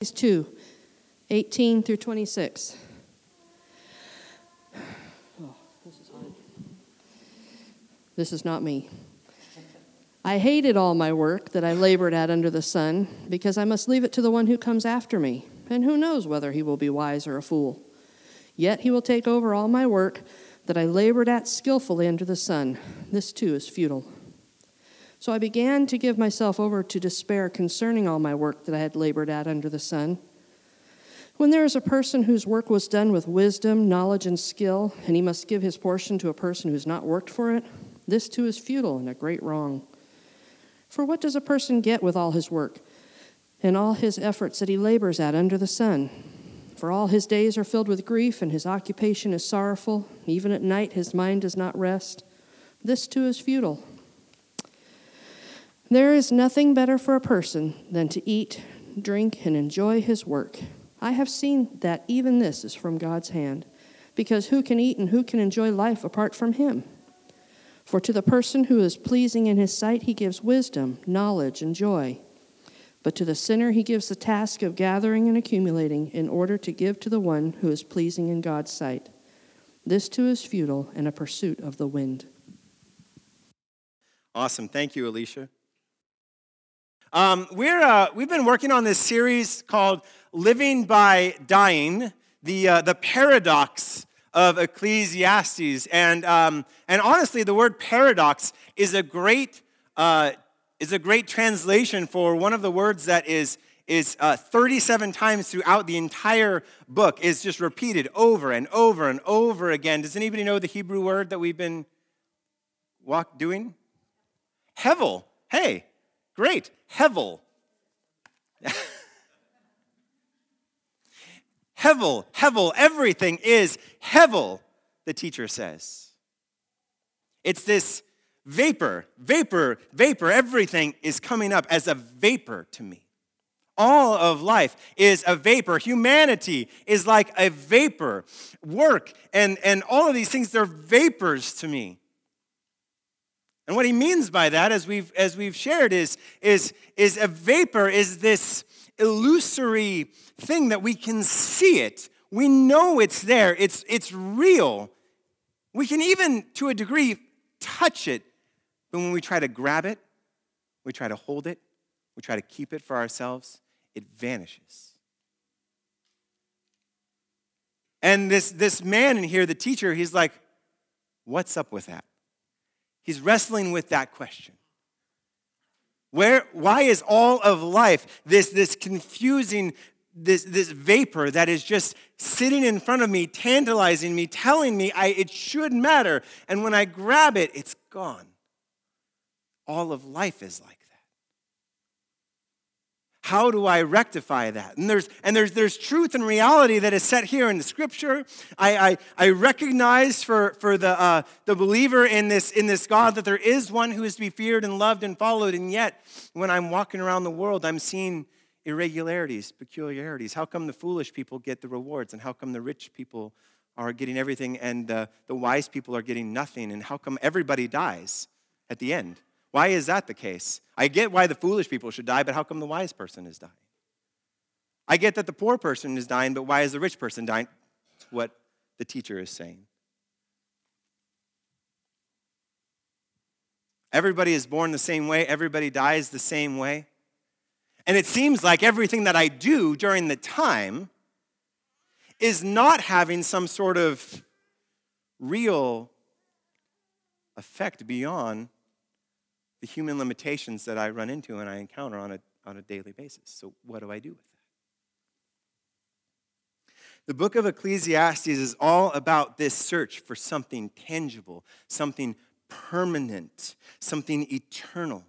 2, 18 through 26. Oh, this is. This is not me. I hated all my work that I labored at under the sun, because I must leave it to the one who comes after me, and who knows whether he will be wise or a fool. Yet he will take over all my work that I labored at skillfully under the sun. This too is futile. So I began to give myself over to despair concerning all my work that I had labored at under the sun. When there is a person whose work was done with wisdom, knowledge, and skill, and he must give his portion to a person who has not worked for it, this too is futile and a great wrong. For what does a person get with all his work and all his efforts that he labors at under the sun? For all his days are filled with grief, and his occupation is sorrowful. Even at night his mind does not rest. This too is futile. There is nothing better for a person than to eat, drink, and enjoy his work. I have seen that even this is from God's hand, because who can eat and who can enjoy life apart from him? For to the person who is pleasing in his sight, he gives wisdom, knowledge, and joy. But to the sinner, he gives the task of gathering and accumulating in order to give to the one who is pleasing in God's sight. This too is futile and a pursuit of the wind. Awesome. Thank you, Alicia. Um, we're, uh, we've been working on this series called Living by Dying, the, uh, the paradox of Ecclesiastes. And, um, and honestly, the word paradox is a great, uh, is a great translation for one of the words that is, is uh, 37 times throughout the entire book, is just repeated over and over and over again. Does anybody know the Hebrew word that we've been walk, doing? Hevel. Hey, Great. Hevel. Hevel, Hevel, everything is Hevel, the teacher says. It's this vapor, vapor, vapor. Everything is coming up as a vapor to me. All of life is a vapor. Humanity is like a vapor. Work and, and all of these things, they're vapors to me. And what he means by that, as we've, as we've shared, is, is, is a vapor is this illusory thing that we can see it. We know it's there, it's, it's real. We can even, to a degree, touch it. But when we try to grab it, we try to hold it, we try to keep it for ourselves, it vanishes. And this, this man in here, the teacher, he's like, What's up with that? He's wrestling with that question. Where, why is all of life this, this confusing, this, this vapor that is just sitting in front of me, tantalizing me, telling me I, it should matter, and when I grab it, it's gone? All of life is like how do I rectify that? And there's, and there's, there's truth and reality that is set here in the scripture. I, I, I recognize for, for the, uh, the believer in this, in this God that there is one who is to be feared and loved and followed. And yet, when I'm walking around the world, I'm seeing irregularities, peculiarities. How come the foolish people get the rewards? And how come the rich people are getting everything and the, the wise people are getting nothing? And how come everybody dies at the end? Why is that the case? I get why the foolish people should die, but how come the wise person is dying? I get that the poor person is dying, but why is the rich person dying? That's what the teacher is saying. Everybody is born the same way, everybody dies the same way. And it seems like everything that I do during the time is not having some sort of real effect beyond the human limitations that I run into and I encounter on a, on a daily basis. So, what do I do with that? The book of Ecclesiastes is all about this search for something tangible, something permanent, something eternal.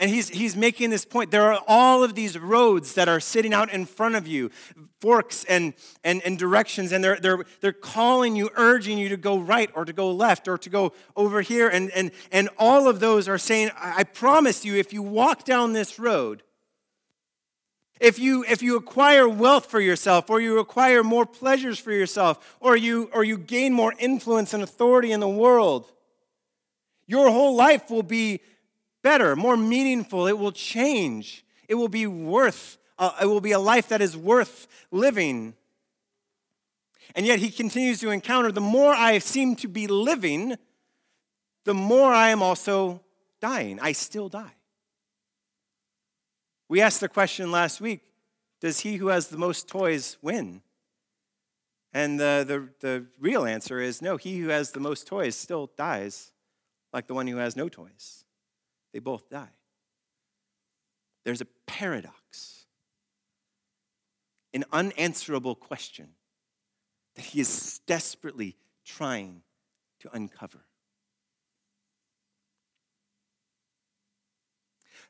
And he's, he's making this point. There are all of these roads that are sitting out in front of you, forks and, and, and directions, and they're, they're, they're calling you, urging you to go right or to go left or to go over here. And, and, and all of those are saying, I promise you, if you walk down this road, if you, if you acquire wealth for yourself, or you acquire more pleasures for yourself, or you, or you gain more influence and authority in the world, your whole life will be better, more meaningful. It will change. it will be worth, uh, it will be a life that is worth living. And yet he continues to encounter the more I seem to be living, the more I am also dying. I still die. We asked the question last week Does he who has the most toys win? And the, the, the real answer is no, he who has the most toys still dies, like the one who has no toys. They both die. There's a paradox, an unanswerable question that he is desperately trying to uncover.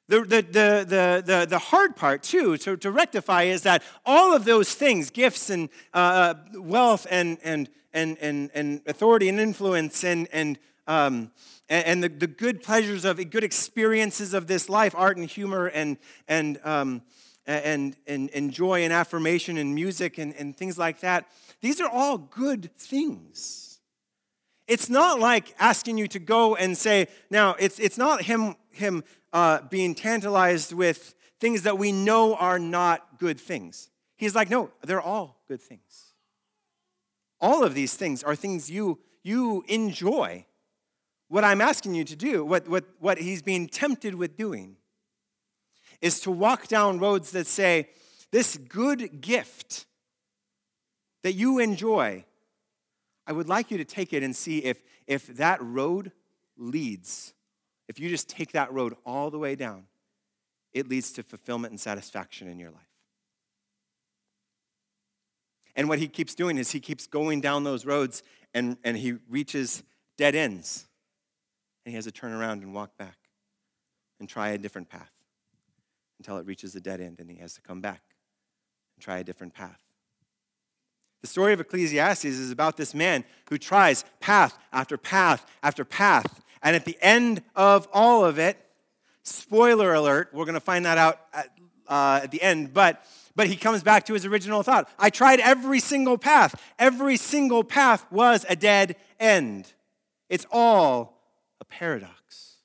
The, the, the, the, the, hard part, too, to, to rectify is that all of those things, gifts and uh, uh, wealth and, and, and, and, and authority and influence and, and, um, and, the, the good pleasures of good experiences of this life, art and humor and, and, um, and, and, and joy and affirmation and music and, and things like that, these are all good things. It's not like asking you to go and say, now, it's, it's not him, him uh, being tantalized with things that we know are not good things. He's like, no, they're all good things. All of these things are things you, you enjoy. What I'm asking you to do, what, what, what he's being tempted with doing, is to walk down roads that say, this good gift that you enjoy, I would like you to take it and see if, if that road leads if you just take that road all the way down, it leads to fulfillment and satisfaction in your life. And what he keeps doing is he keeps going down those roads and, and he reaches dead ends. And he has to turn around and walk back and try a different path until it reaches a dead end and he has to come back and try a different path. The story of Ecclesiastes is about this man who tries path after path after path and at the end of all of it, spoiler alert, we're going to find that out at, uh, at the end, but, but he comes back to his original thought. I tried every single path. Every single path was a dead end. It's all paradox.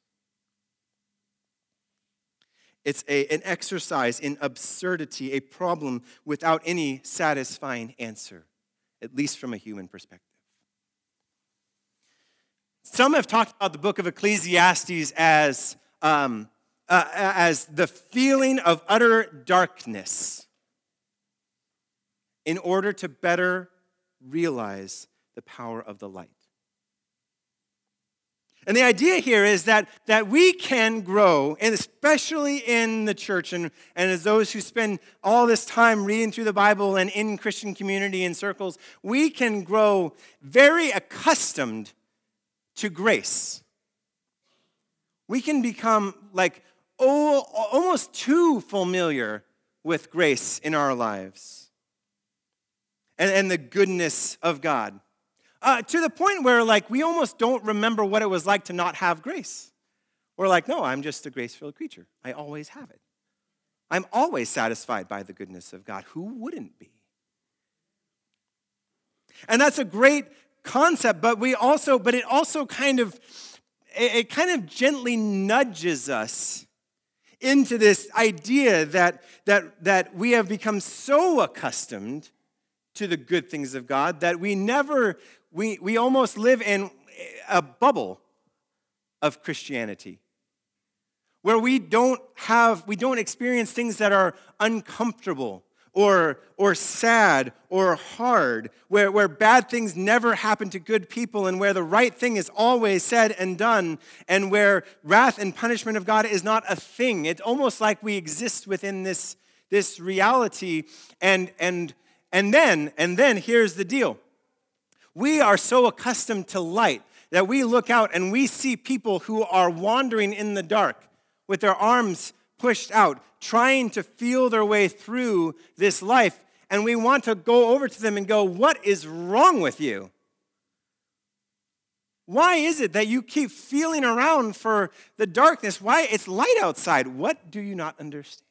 It's a, an exercise in absurdity, a problem without any satisfying answer, at least from a human perspective. Some have talked about the book of Ecclesiastes as, um, uh, as the feeling of utter darkness in order to better realize the power of the light. And the idea here is that, that we can grow, and especially in the church, and, and as those who spend all this time reading through the Bible and in Christian community and circles, we can grow very accustomed to grace. We can become like oh, almost too familiar with grace in our lives and, and the goodness of God. Uh, to the point where like we almost don't remember what it was like to not have grace. We're like, no, I'm just a grace-filled creature. I always have it. I'm always satisfied by the goodness of God. Who wouldn't be? And that's a great concept, but we also, but it also kind of, it kind of gently nudges us into this idea that, that, that we have become so accustomed to the good things of God that we never, we, we almost live in a bubble of Christianity where we don't have, we don't experience things that are uncomfortable or, or sad or hard, where, where bad things never happen to good people, and where the right thing is always said and done, and where wrath and punishment of God is not a thing. It's almost like we exist within this, this reality. And, and, and then, and then here's the deal. We are so accustomed to light that we look out and we see people who are wandering in the dark with their arms pushed out, trying to feel their way through this life. And we want to go over to them and go, What is wrong with you? Why is it that you keep feeling around for the darkness? Why? It's light outside. What do you not understand?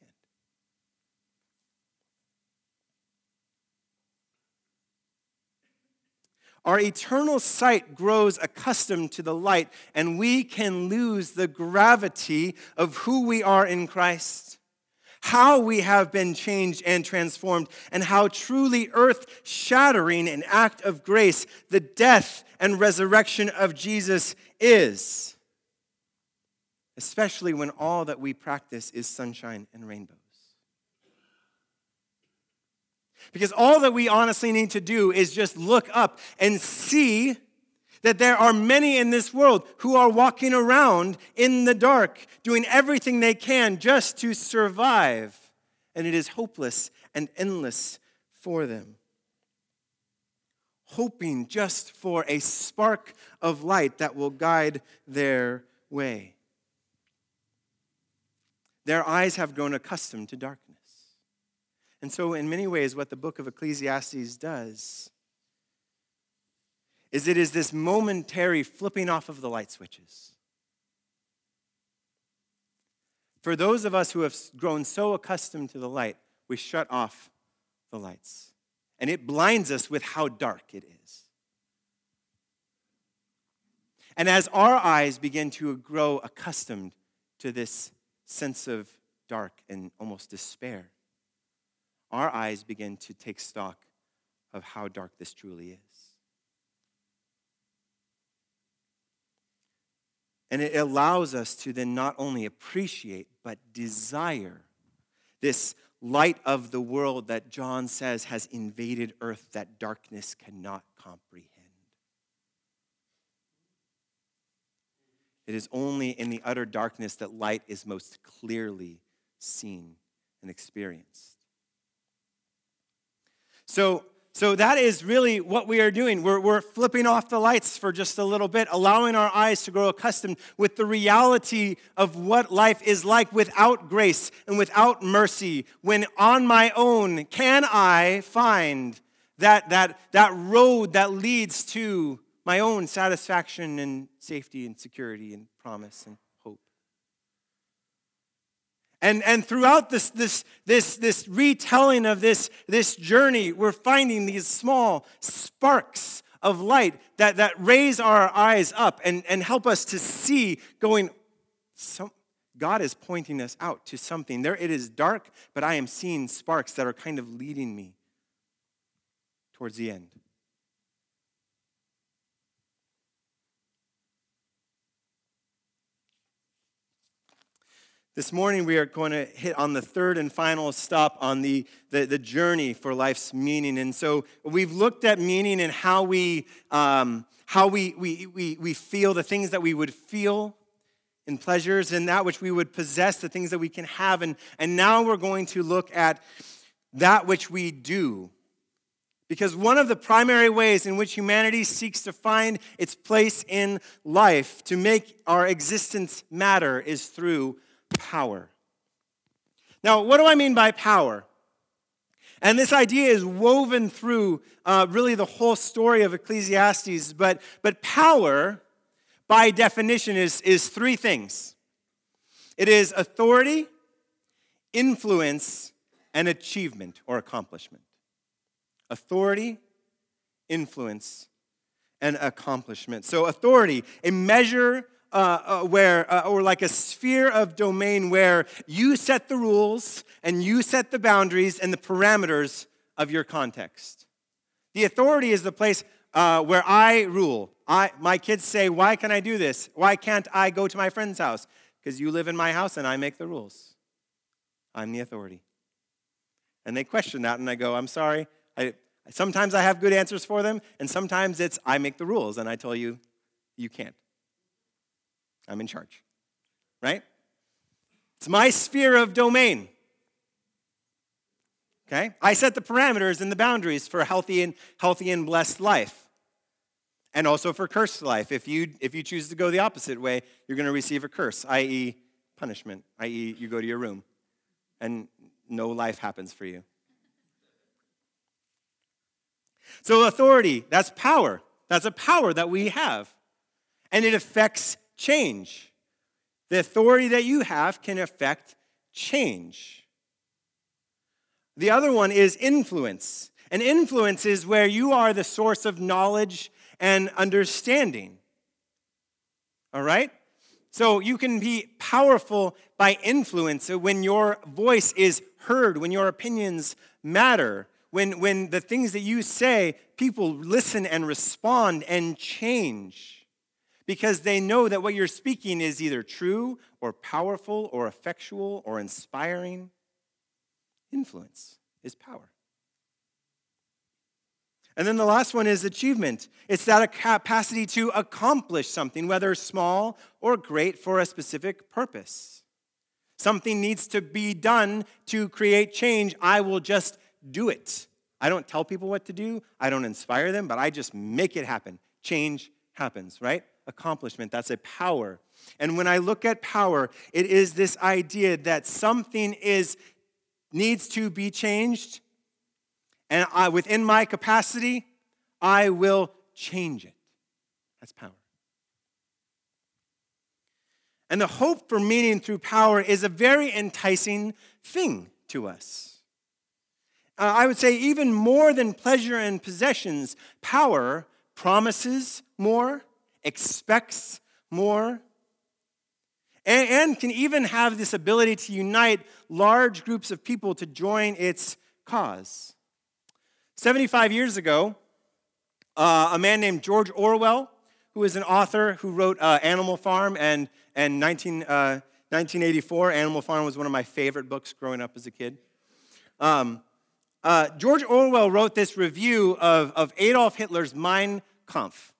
Our eternal sight grows accustomed to the light, and we can lose the gravity of who we are in Christ. how we have been changed and transformed, and how truly earth shattering an act of grace the death and resurrection of Jesus is. Especially when all that we practice is sunshine and rainbows. Because all that we honestly need to do is just look up and see that there are many in this world who are walking around in the dark, doing everything they can just to survive. And it is hopeless and endless for them. Hoping just for a spark of light that will guide their way. Their eyes have grown accustomed to darkness. And so, in many ways, what the book of Ecclesiastes does is it is this momentary flipping off of the light switches. For those of us who have grown so accustomed to the light, we shut off the lights. And it blinds us with how dark it is. And as our eyes begin to grow accustomed to this sense of dark and almost despair, our eyes begin to take stock of how dark this truly is. And it allows us to then not only appreciate, but desire this light of the world that John says has invaded earth that darkness cannot comprehend. It is only in the utter darkness that light is most clearly seen and experienced. So, so that is really what we are doing. We're, we're flipping off the lights for just a little bit, allowing our eyes to grow accustomed with the reality of what life is like without grace and without mercy. When on my own, can I find that, that, that road that leads to my own satisfaction and safety and security and promise and and, and throughout this, this, this, this retelling of this, this journey, we're finding these small sparks of light that, that raise our eyes up and, and help us to see going, some, God is pointing us out to something. There it is dark, but I am seeing sparks that are kind of leading me towards the end. This morning, we are going to hit on the third and final stop on the, the, the journey for life's meaning. And so we've looked at meaning and how we, um, how we, we, we, we feel, the things that we would feel in pleasures, and that which we would possess, the things that we can have. And, and now we're going to look at that which we do. Because one of the primary ways in which humanity seeks to find its place in life, to make our existence matter, is through power. Now, what do I mean by power? And this idea is woven through uh, really the whole story of Ecclesiastes, but, but power, by definition, is, is three things it is authority, influence, and achievement or accomplishment. Authority, influence, and accomplishment. So, authority, a measure uh, uh, where, uh, or like a sphere of domain where you set the rules and you set the boundaries and the parameters of your context. The authority is the place uh, where I rule. I, my kids say, Why can I do this? Why can't I go to my friend's house? Because you live in my house and I make the rules. I'm the authority. And they question that, and I go, I'm sorry. I, sometimes I have good answers for them, and sometimes it's I make the rules, and I tell you, you can't. I'm in charge, right? It's my sphere of domain. Okay? I set the parameters and the boundaries for a healthy and healthy and blessed life. And also for cursed life. If you if you choose to go the opposite way, you're going to receive a curse, i.e., punishment, i.e., you go to your room and no life happens for you. So authority, that's power. That's a power that we have. And it affects change. The authority that you have can affect change. The other one is influence. And influence is where you are the source of knowledge and understanding. All right? So you can be powerful by influence when your voice is heard, when your opinions matter, when, when the things that you say, people listen and respond and change because they know that what you're speaking is either true or powerful or effectual or inspiring. Influence is power. And then the last one is achievement. It's that capacity to accomplish something, whether small or great, for a specific purpose. Something needs to be done to create change. I will just do it. I don't tell people what to do, I don't inspire them, but I just make it happen. Change happens, right? Accomplishment, that's a power. And when I look at power, it is this idea that something is needs to be changed and I, within my capacity, I will change it. That's power. And the hope for meaning through power is a very enticing thing to us. Uh, I would say, even more than pleasure and possessions, power promises more, expects more, and, and can even have this ability to unite large groups of people to join its cause. 75 years ago, uh, a man named George Orwell, who is an author who wrote uh, Animal Farm and, and 19, uh, 1984. Animal Farm was one of my favorite books growing up as a kid. Um, uh, George Orwell wrote this review of, of Adolf Hitler's Mein Kampf.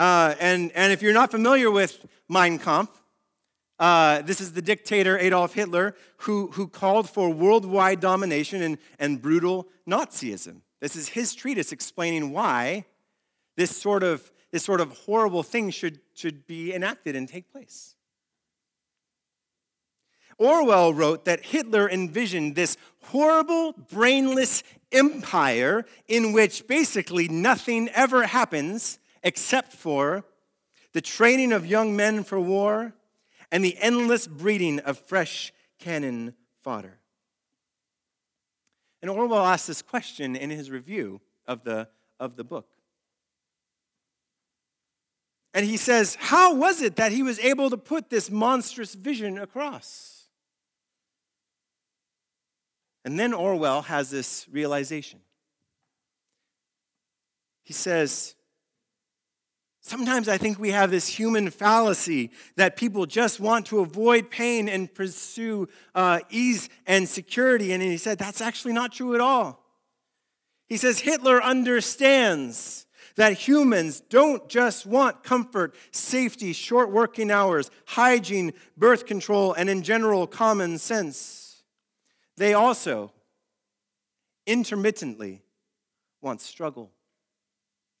Uh, and, and if you're not familiar with Mein Kampf, uh, this is the dictator Adolf Hitler who, who called for worldwide domination and, and brutal Nazism. This is his treatise explaining why this sort of, this sort of horrible thing should, should be enacted and take place. Orwell wrote that Hitler envisioned this horrible, brainless empire in which basically nothing ever happens except for the training of young men for war and the endless breeding of fresh cannon fodder. And Orwell asks this question in his review of the, of the book. And he says, How was it that he was able to put this monstrous vision across? And then Orwell has this realization. He says, Sometimes I think we have this human fallacy that people just want to avoid pain and pursue uh, ease and security. And he said that's actually not true at all. He says Hitler understands that humans don't just want comfort, safety, short working hours, hygiene, birth control, and in general, common sense. They also intermittently want struggle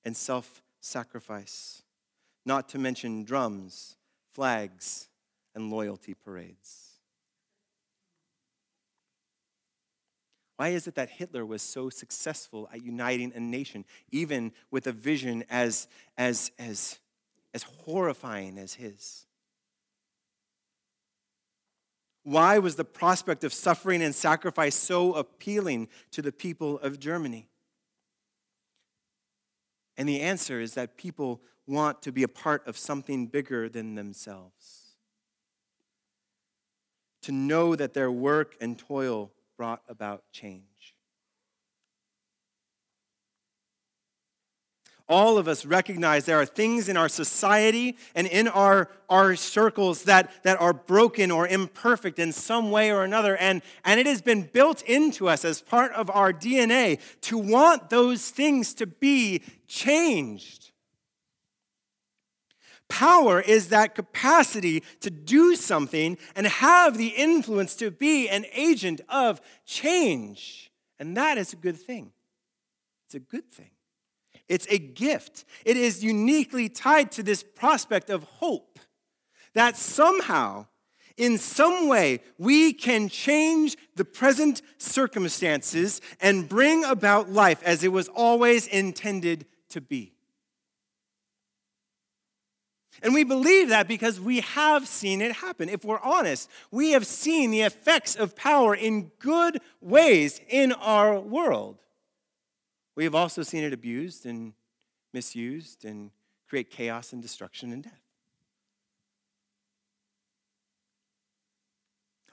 and self sacrifice, not to mention drums, flags, and loyalty parades. Why is it that Hitler was so successful at uniting a nation, even with a vision as, as, as, as horrifying as his? Why was the prospect of suffering and sacrifice so appealing to the people of Germany? And the answer is that people want to be a part of something bigger than themselves. To know that their work and toil brought about change. All of us recognize there are things in our society and in our, our circles that, that are broken or imperfect in some way or another. And, and it has been built into us as part of our DNA to want those things to be changed. Power is that capacity to do something and have the influence to be an agent of change. And that is a good thing. It's a good thing. It's a gift. It is uniquely tied to this prospect of hope that somehow, in some way, we can change the present circumstances and bring about life as it was always intended to be. And we believe that because we have seen it happen. If we're honest, we have seen the effects of power in good ways in our world. We have also seen it abused and misused and create chaos and destruction and death.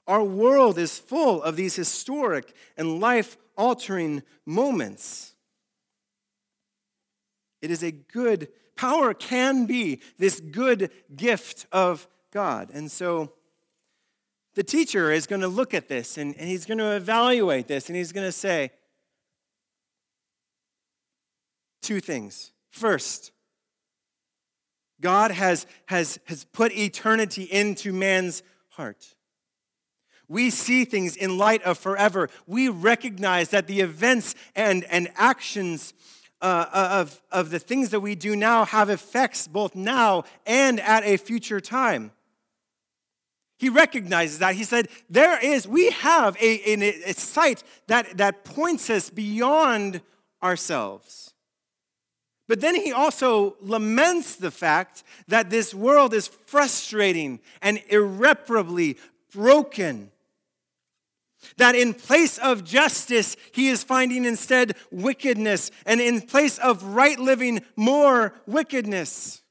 Our world is full of these historic and life altering moments. It is a good, power can be this good gift of God. And so the teacher is going to look at this and, and he's going to evaluate this and he's going to say, two things. First, God has, has, has put eternity into man's heart. We see things in light of forever. We recognize that the events and, and actions uh, of, of the things that we do now have effects both now and at a future time. He recognizes that. He said, There is, we have a, a, a sight that, that points us beyond ourselves. But then he also laments the fact that this world is frustrating and irreparably broken. That in place of justice, he is finding instead wickedness, and in place of right living, more wickedness.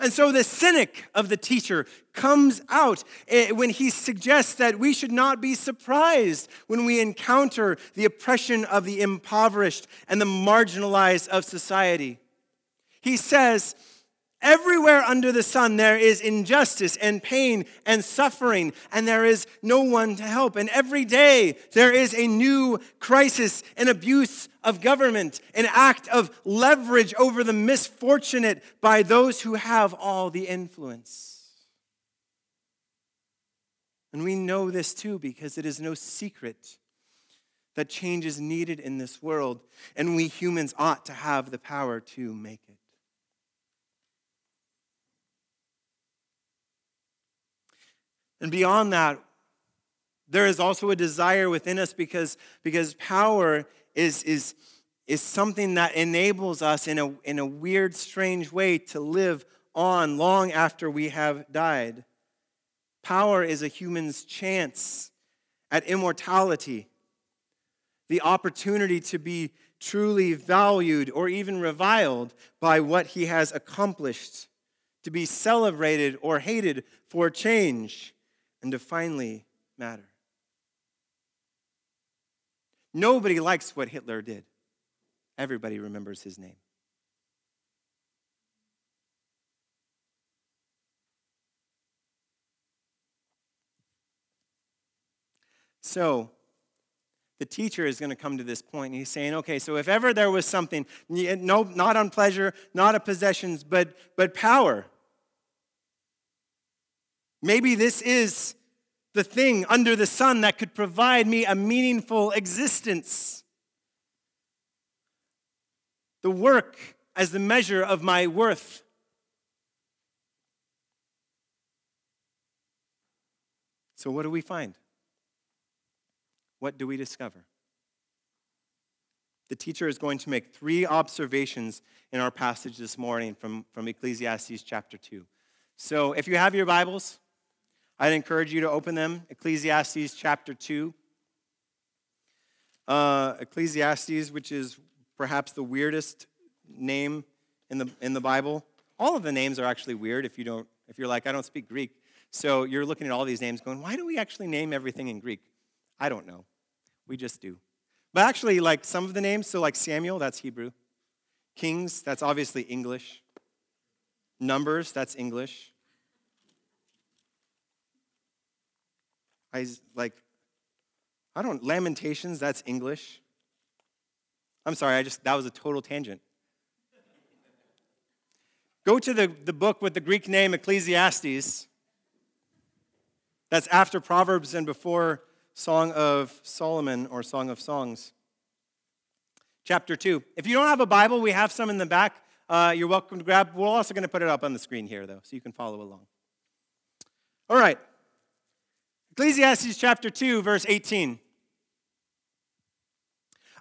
And so the cynic of the teacher comes out eh, when he suggests that we should not be surprised when we encounter the oppression of the impoverished and the marginalized of society. He says, Everywhere under the sun, there is injustice and pain and suffering, and there is no one to help. And every day, there is a new crisis, an abuse of government, an act of leverage over the misfortunate by those who have all the influence. And we know this too because it is no secret that change is needed in this world, and we humans ought to have the power to make it. And beyond that, there is also a desire within us because, because power is, is, is something that enables us in a, in a weird, strange way to live on long after we have died. Power is a human's chance at immortality, the opportunity to be truly valued or even reviled by what he has accomplished, to be celebrated or hated for change and to finally matter. Nobody likes what Hitler did. Everybody remembers his name. So, the teacher is going to come to this point and he's saying, okay, so if ever there was something, no, not on pleasure, not on possessions, but, but power, Maybe this is the thing under the sun that could provide me a meaningful existence. The work as the measure of my worth. So, what do we find? What do we discover? The teacher is going to make three observations in our passage this morning from, from Ecclesiastes chapter 2. So, if you have your Bibles, I'd encourage you to open them. Ecclesiastes chapter 2. Uh, Ecclesiastes, which is perhaps the weirdest name in the, in the Bible. All of the names are actually weird if you don't, if you're like, I don't speak Greek. So you're looking at all these names going, why do we actually name everything in Greek? I don't know. We just do. But actually, like some of the names, so like Samuel, that's Hebrew. Kings, that's obviously English. Numbers, that's English. I like, I don't, Lamentations, that's English. I'm sorry, I just, that was a total tangent. Go to the, the book with the Greek name Ecclesiastes. That's after Proverbs and before Song of Solomon or Song of Songs. Chapter 2. If you don't have a Bible, we have some in the back. Uh, you're welcome to grab. We're also going to put it up on the screen here, though, so you can follow along. All right. Ecclesiastes chapter 2, verse 18.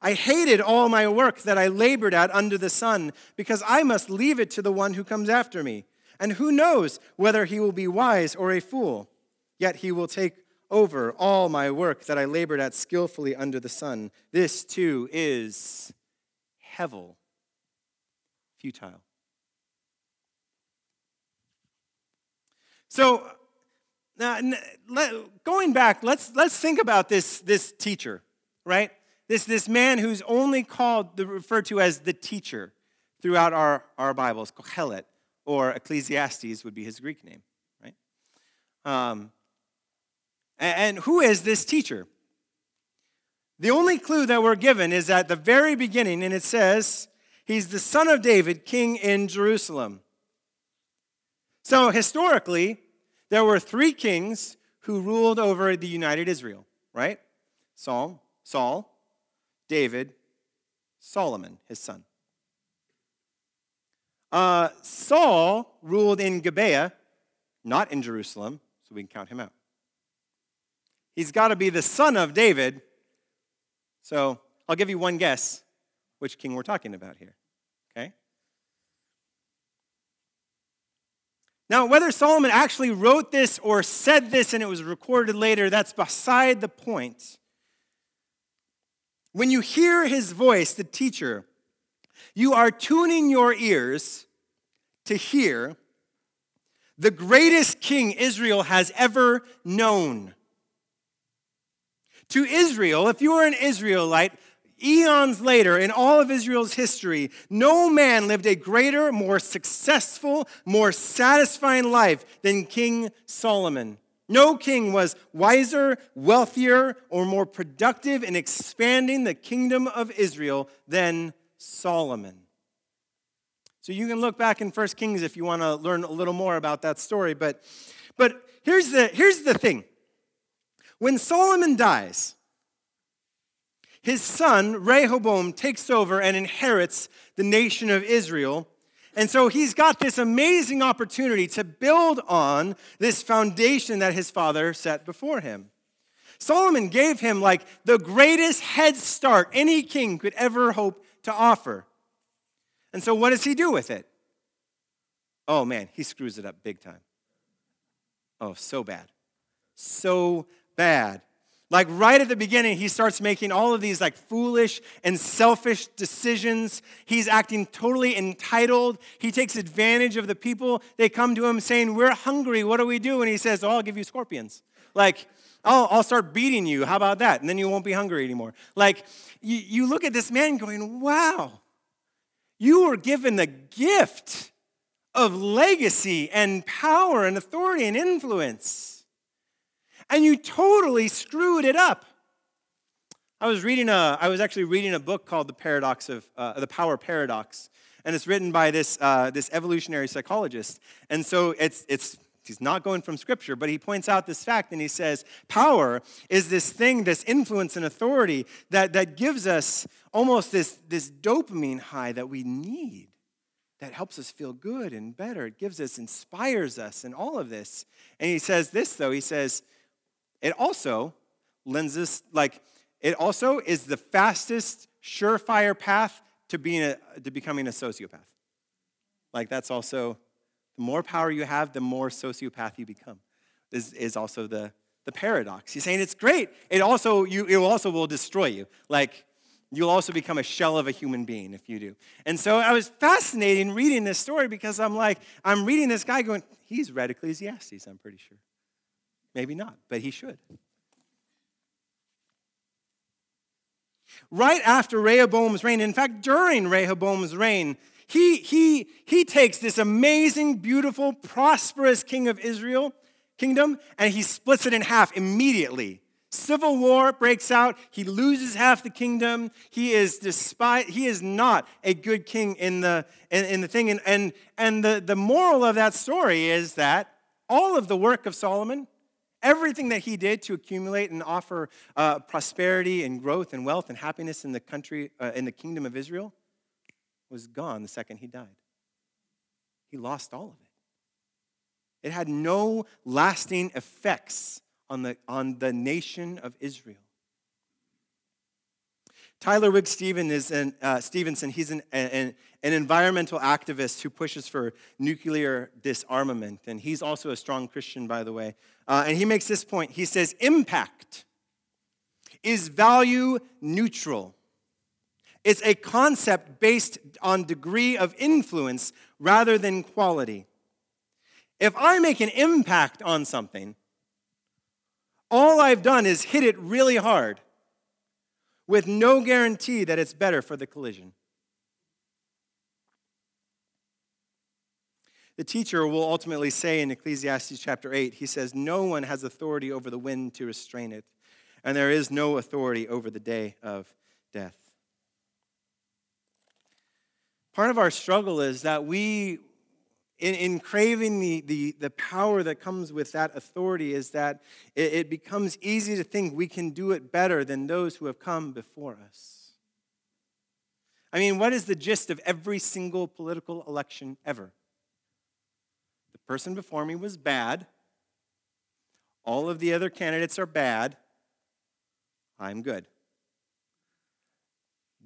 I hated all my work that I labored at under the sun, because I must leave it to the one who comes after me. And who knows whether he will be wise or a fool? Yet he will take over all my work that I labored at skillfully under the sun. This too is hevel, futile. So Now, going back, let's, let's think about this, this teacher, right? This, this man who's only called, referred to as the teacher throughout our, our Bibles, Kohelet, or Ecclesiastes would be his Greek name, right? Um, and, and who is this teacher? The only clue that we're given is at the very beginning, and it says, He's the son of David, king in Jerusalem. So historically, there were three kings who ruled over the united Israel, right? Saul, Saul, David, Solomon, his son. Uh, Saul ruled in Gibeah, not in Jerusalem, so we can count him out. He's got to be the son of David. So I'll give you one guess which king we're talking about here. Okay? Now, whether Solomon actually wrote this or said this and it was recorded later, that's beside the point. When you hear his voice, the teacher, you are tuning your ears to hear the greatest king Israel has ever known. To Israel, if you are an Israelite, eons later, in all of Israel's history, no man lived a greater, more successful, more satisfying life than King Solomon. No king was wiser, wealthier, or more productive in expanding the kingdom of Israel than Solomon. So you can look back in 1 Kings if you want to learn a little more about that story. But, but here's, the, here's the thing when Solomon dies, his son, Rehoboam, takes over and inherits the nation of Israel. And so he's got this amazing opportunity to build on this foundation that his father set before him. Solomon gave him like the greatest head start any king could ever hope to offer. And so what does he do with it? Oh man, he screws it up big time. Oh, so bad. So bad. Like right at the beginning, he starts making all of these like foolish and selfish decisions. He's acting totally entitled. He takes advantage of the people. They come to him saying, We're hungry. What do we do? And he says, Oh, I'll give you scorpions. Like, I'll, I'll start beating you. How about that? And then you won't be hungry anymore. Like, you, you look at this man going, Wow, you were given the gift of legacy and power and authority and influence and you totally screwed it up. I was reading a, I was actually reading a book called The Paradox of, uh, The Power Paradox, and it's written by this, uh, this evolutionary psychologist. And so it's, it's, he's not going from scripture, but he points out this fact and he says, power is this thing, this influence and authority that, that gives us almost this, this dopamine high that we need that helps us feel good and better. It gives us, inspires us, and all of this. And he says this, though, he says, it also lends us, like, it also is the fastest, surefire path to, being a, to becoming a sociopath. Like, that's also, the more power you have, the more sociopath you become, is, is also the, the paradox. He's saying it's great. It also, you, it also will destroy you. Like, you'll also become a shell of a human being if you do. And so I was fascinating reading this story because I'm like, I'm reading this guy going, he's read Ecclesiastes, I'm pretty sure. Maybe not, but he should. Right after Rehoboam's reign, in fact, during Rehoboam's reign, he, he, he takes this amazing, beautiful, prosperous king of Israel kingdom and he splits it in half immediately. Civil war breaks out. He loses half the kingdom. He is despite, he is not a good king in the, in, in the thing. And, and, and the, the moral of that story is that all of the work of Solomon Everything that he did to accumulate and offer uh, prosperity and growth and wealth and happiness in the country, uh, in the kingdom of Israel, was gone the second he died. He lost all of it. It had no lasting effects on the, on the nation of Israel. Tyler Wigg Steven is an, uh, Stevenson, he's an, an, an, environmental activist who pushes for nuclear disarmament. And he's also a strong Christian, by the way. Uh, and he makes this point. He says, impact is value neutral. It's a concept based on degree of influence rather than quality. If I make an impact on something, All I've done is hit it really hard with no guarantee that it's better for the collision. The teacher will ultimately say in Ecclesiastes chapter 8, he says, No one has authority over the wind to restrain it, and there is no authority over the day of death. Part of our struggle is that we, in, in craving the, the, the power that comes with that authority, is that it, it becomes easy to think we can do it better than those who have come before us. I mean, what is the gist of every single political election ever? The person before me was bad. All of the other candidates are bad. I'm good.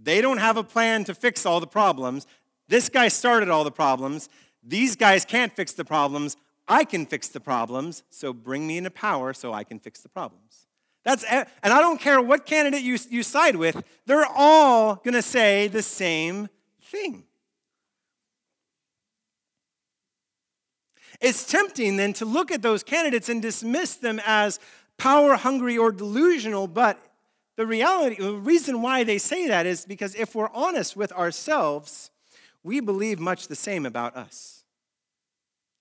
They don't have a plan to fix all the problems. This guy started all the problems. These guys can't fix the problems. I can fix the problems, so bring me into power so I can fix the problems. That's and I don't care what candidate you, you side with, they're all going to say the same thing. It's tempting then to look at those candidates and dismiss them as power hungry or delusional, but the reality, the reason why they say that is because if we're honest with ourselves, we believe much the same about us.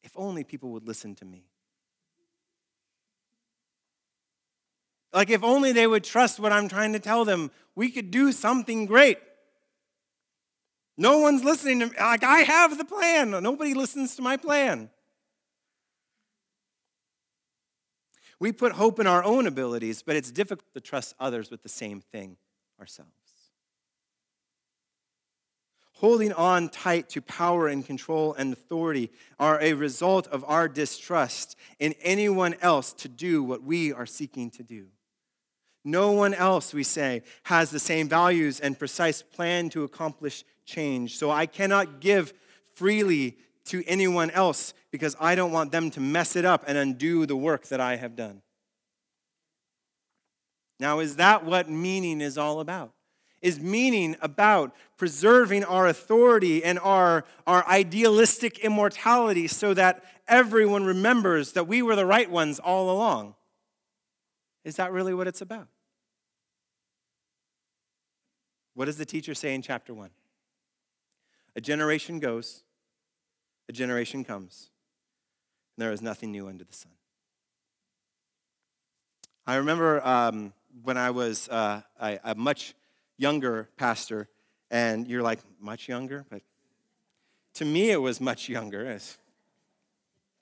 If only people would listen to me. Like, if only they would trust what I'm trying to tell them, we could do something great. No one's listening to me. Like, I have the plan. Nobody listens to my plan. We put hope in our own abilities, but it's difficult to trust others with the same thing ourselves. Holding on tight to power and control and authority are a result of our distrust in anyone else to do what we are seeking to do. No one else, we say, has the same values and precise plan to accomplish change. So I cannot give freely to anyone else because I don't want them to mess it up and undo the work that I have done. Now, is that what meaning is all about? Is meaning about preserving our authority and our, our idealistic immortality so that everyone remembers that we were the right ones all along? Is that really what it's about? What does the teacher say in chapter 1? A generation goes, a generation comes, and there is nothing new under the sun. I remember um, when I was uh, much younger pastor, and you're like, much younger? But to me, it was much younger. as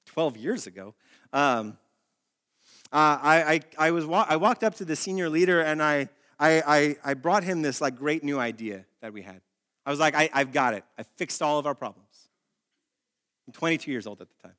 12 years ago. Um, uh, I, I, I, was, I walked up to the senior leader, and I, I, I, I brought him this like great new idea that we had. I was like, I, I've got it. I fixed all of our problems. I'm 22 years old at the time.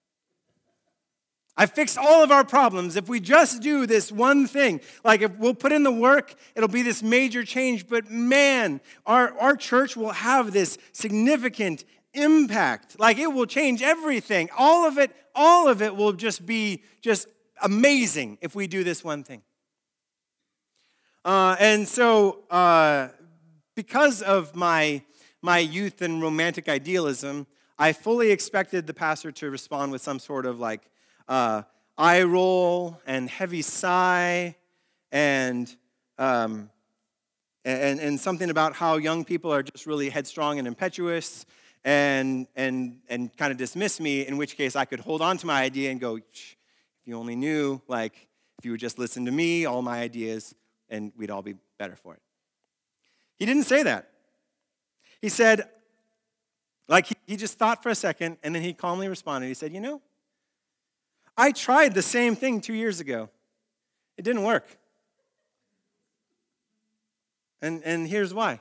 I fixed all of our problems. If we just do this one thing, like if we'll put in the work, it'll be this major change. But man, our, our church will have this significant impact. Like it will change everything. All of it, all of it will just be just amazing if we do this one thing. Uh, and so, uh, because of my, my youth and romantic idealism, I fully expected the pastor to respond with some sort of like uh, eye roll and heavy sigh and, um, and, and something about how young people are just really headstrong and impetuous and, and, and kind of dismiss me, in which case I could hold on to my idea and go, if you only knew, like, if you would just listen to me, all my ideas, and we'd all be better for it. He didn't say that. He said, like he, he just thought for a second and then he calmly responded. He said, You know, I tried the same thing two years ago. It didn't work. And, and here's why.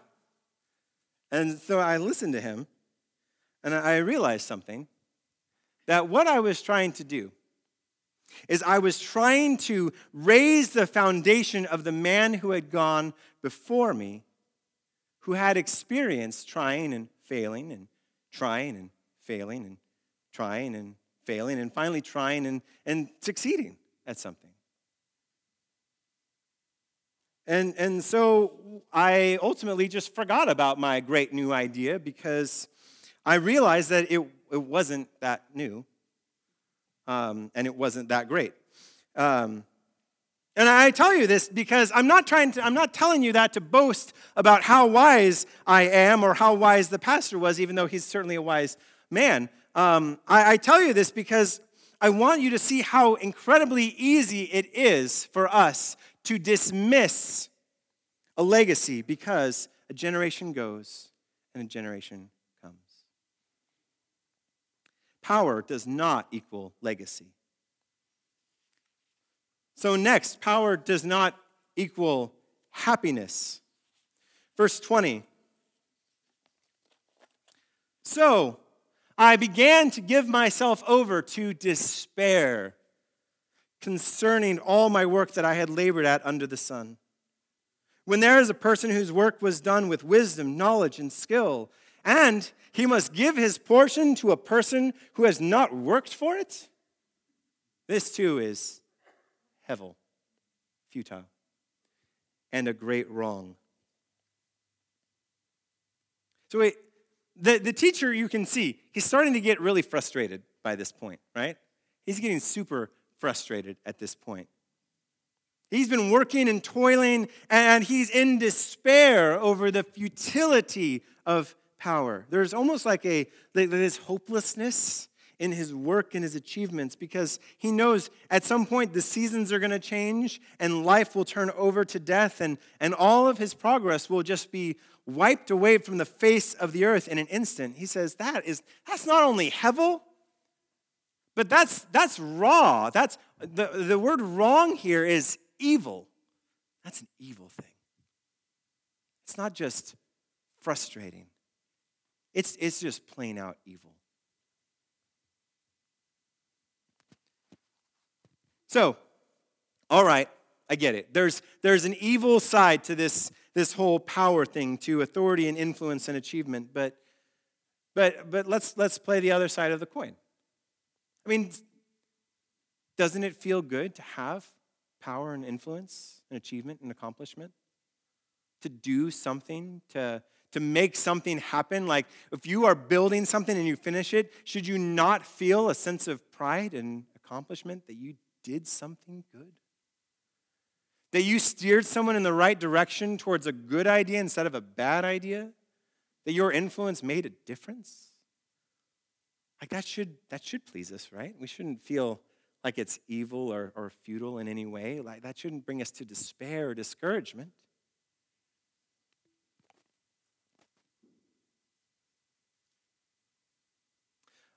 And so I listened to him and I realized something that what I was trying to do is I was trying to raze the foundation of the man who had gone before me, who had experience trying and failing and trying and failing and trying and failing and finally trying and, and succeeding at something. And, and so I ultimately just forgot about my great new idea because I realized that it, it wasn't that new um, and it wasn't that great. Um, And I tell you this because I'm not trying to, I'm not telling you that to boast about how wise I am or how wise the pastor was, even though he's certainly a wise man. Um, I, I tell you this because I want you to see how incredibly easy it is for us to dismiss a legacy because a generation goes and a generation comes. Power does not equal legacy. So, next, power does not equal happiness. Verse 20. So, I began to give myself over to despair concerning all my work that I had labored at under the sun. When there is a person whose work was done with wisdom, knowledge, and skill, and he must give his portion to a person who has not worked for it, this too is hevel, futile, and a great wrong. So, wait, the, the teacher, you can see, he's starting to get really frustrated by this point, right? He's getting super frustrated at this point. He's been working and toiling, and he's in despair over the futility of power. There's almost like a this hopelessness in his work and his achievements because he knows at some point the seasons are going to change and life will turn over to death, and, and all of his progress will just be wiped away from the face of the earth in an instant. He says that is that's not only hevel, but that's, that's ra. That's, the, the word wrong here is evil. That's an evil thing. It's not just frustrating, it's, it's just plain out evil. So, all right, I get it. There's, there's an evil side to this, this whole power thing, to authority and influence and achievement, but, but, but let's, let's play the other side of the coin. I mean, doesn't it feel good to have power and influence and achievement and accomplishment? To do something, to, to make something happen? Like if you are building something and you finish it, should you not feel a sense of pride and accomplishment that you did something good? That you steered someone in the right direction towards a good idea instead of a bad idea? That your influence made a difference? Like that should that should please us, right? We shouldn't feel like it's evil or, or futile in any way. Like that shouldn't bring us to despair or discouragement.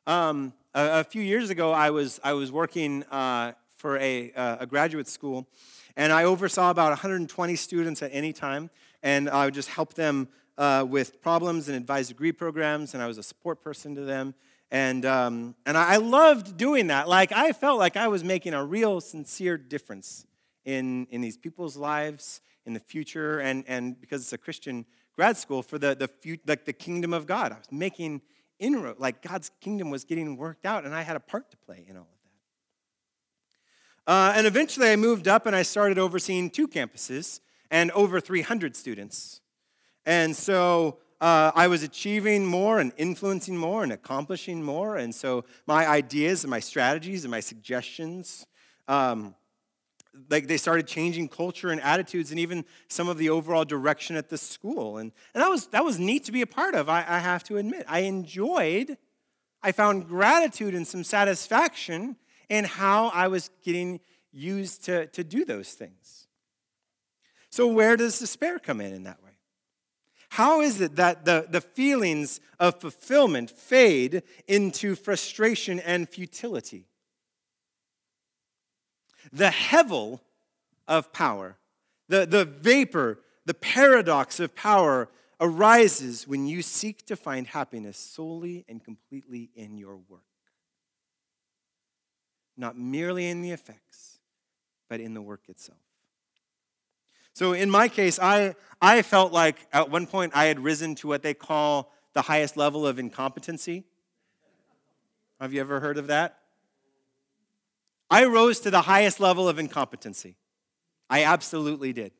Um, a, a, few years ago, I was I was working uh, for a, uh, a graduate school, and I oversaw about 120 students at any time, and I would just help them uh, with problems and advise degree programs, and I was a support person to them. And, um, and I loved doing that. Like, I felt like I was making a real, sincere difference in, in these people's lives, in the future, and, and because it's a Christian grad school, for the, the, like the kingdom of God. I was making inroad, like God's kingdom was getting worked out, and I had a part to play in all of. Uh, and eventually I moved up and I started overseeing two campuses and over 300 students. And so uh, I was achieving more and influencing more and accomplishing more. And so my ideas and my strategies and my suggestions, um, like they started changing culture and attitudes and even some of the overall direction at the school. And, and that, was, that was neat to be a part of, I, I have to admit. I enjoyed, I found gratitude and some satisfaction in how I was getting used to, to do those things. So, where does despair come in in that way? How is it that the, the feelings of fulfillment fade into frustration and futility? The hevel of power, the, the vapor, the paradox of power arises when you seek to find happiness solely and completely in your work. Not merely in the effects, but in the work itself. So in my case, I, I felt like at one point I had risen to what they call the highest level of incompetency. Have you ever heard of that? I rose to the highest level of incompetency. I absolutely did.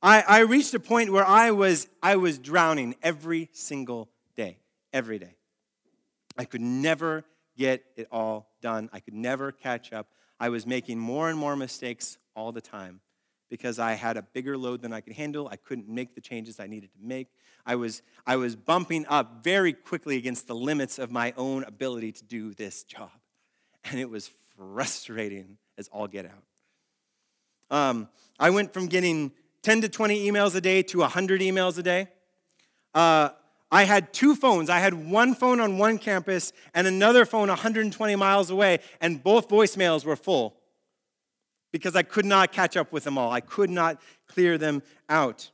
I, I reached a point where I was, I was drowning every single day, every day. I could never get it all done. I could never catch up. I was making more and more mistakes all the time because I had a bigger load than I could handle. I couldn't make the changes I needed to make. I was, I was bumping up very quickly against the limits of my own ability to do this job. And it was frustrating as all get out. Um, I went from getting 10 to 20 emails a day to 100 emails a day. Uh, I had two phones. I had one phone on one campus and another phone 120 miles away, and both voicemails were full because I could not catch up with them all. I could not clear them out.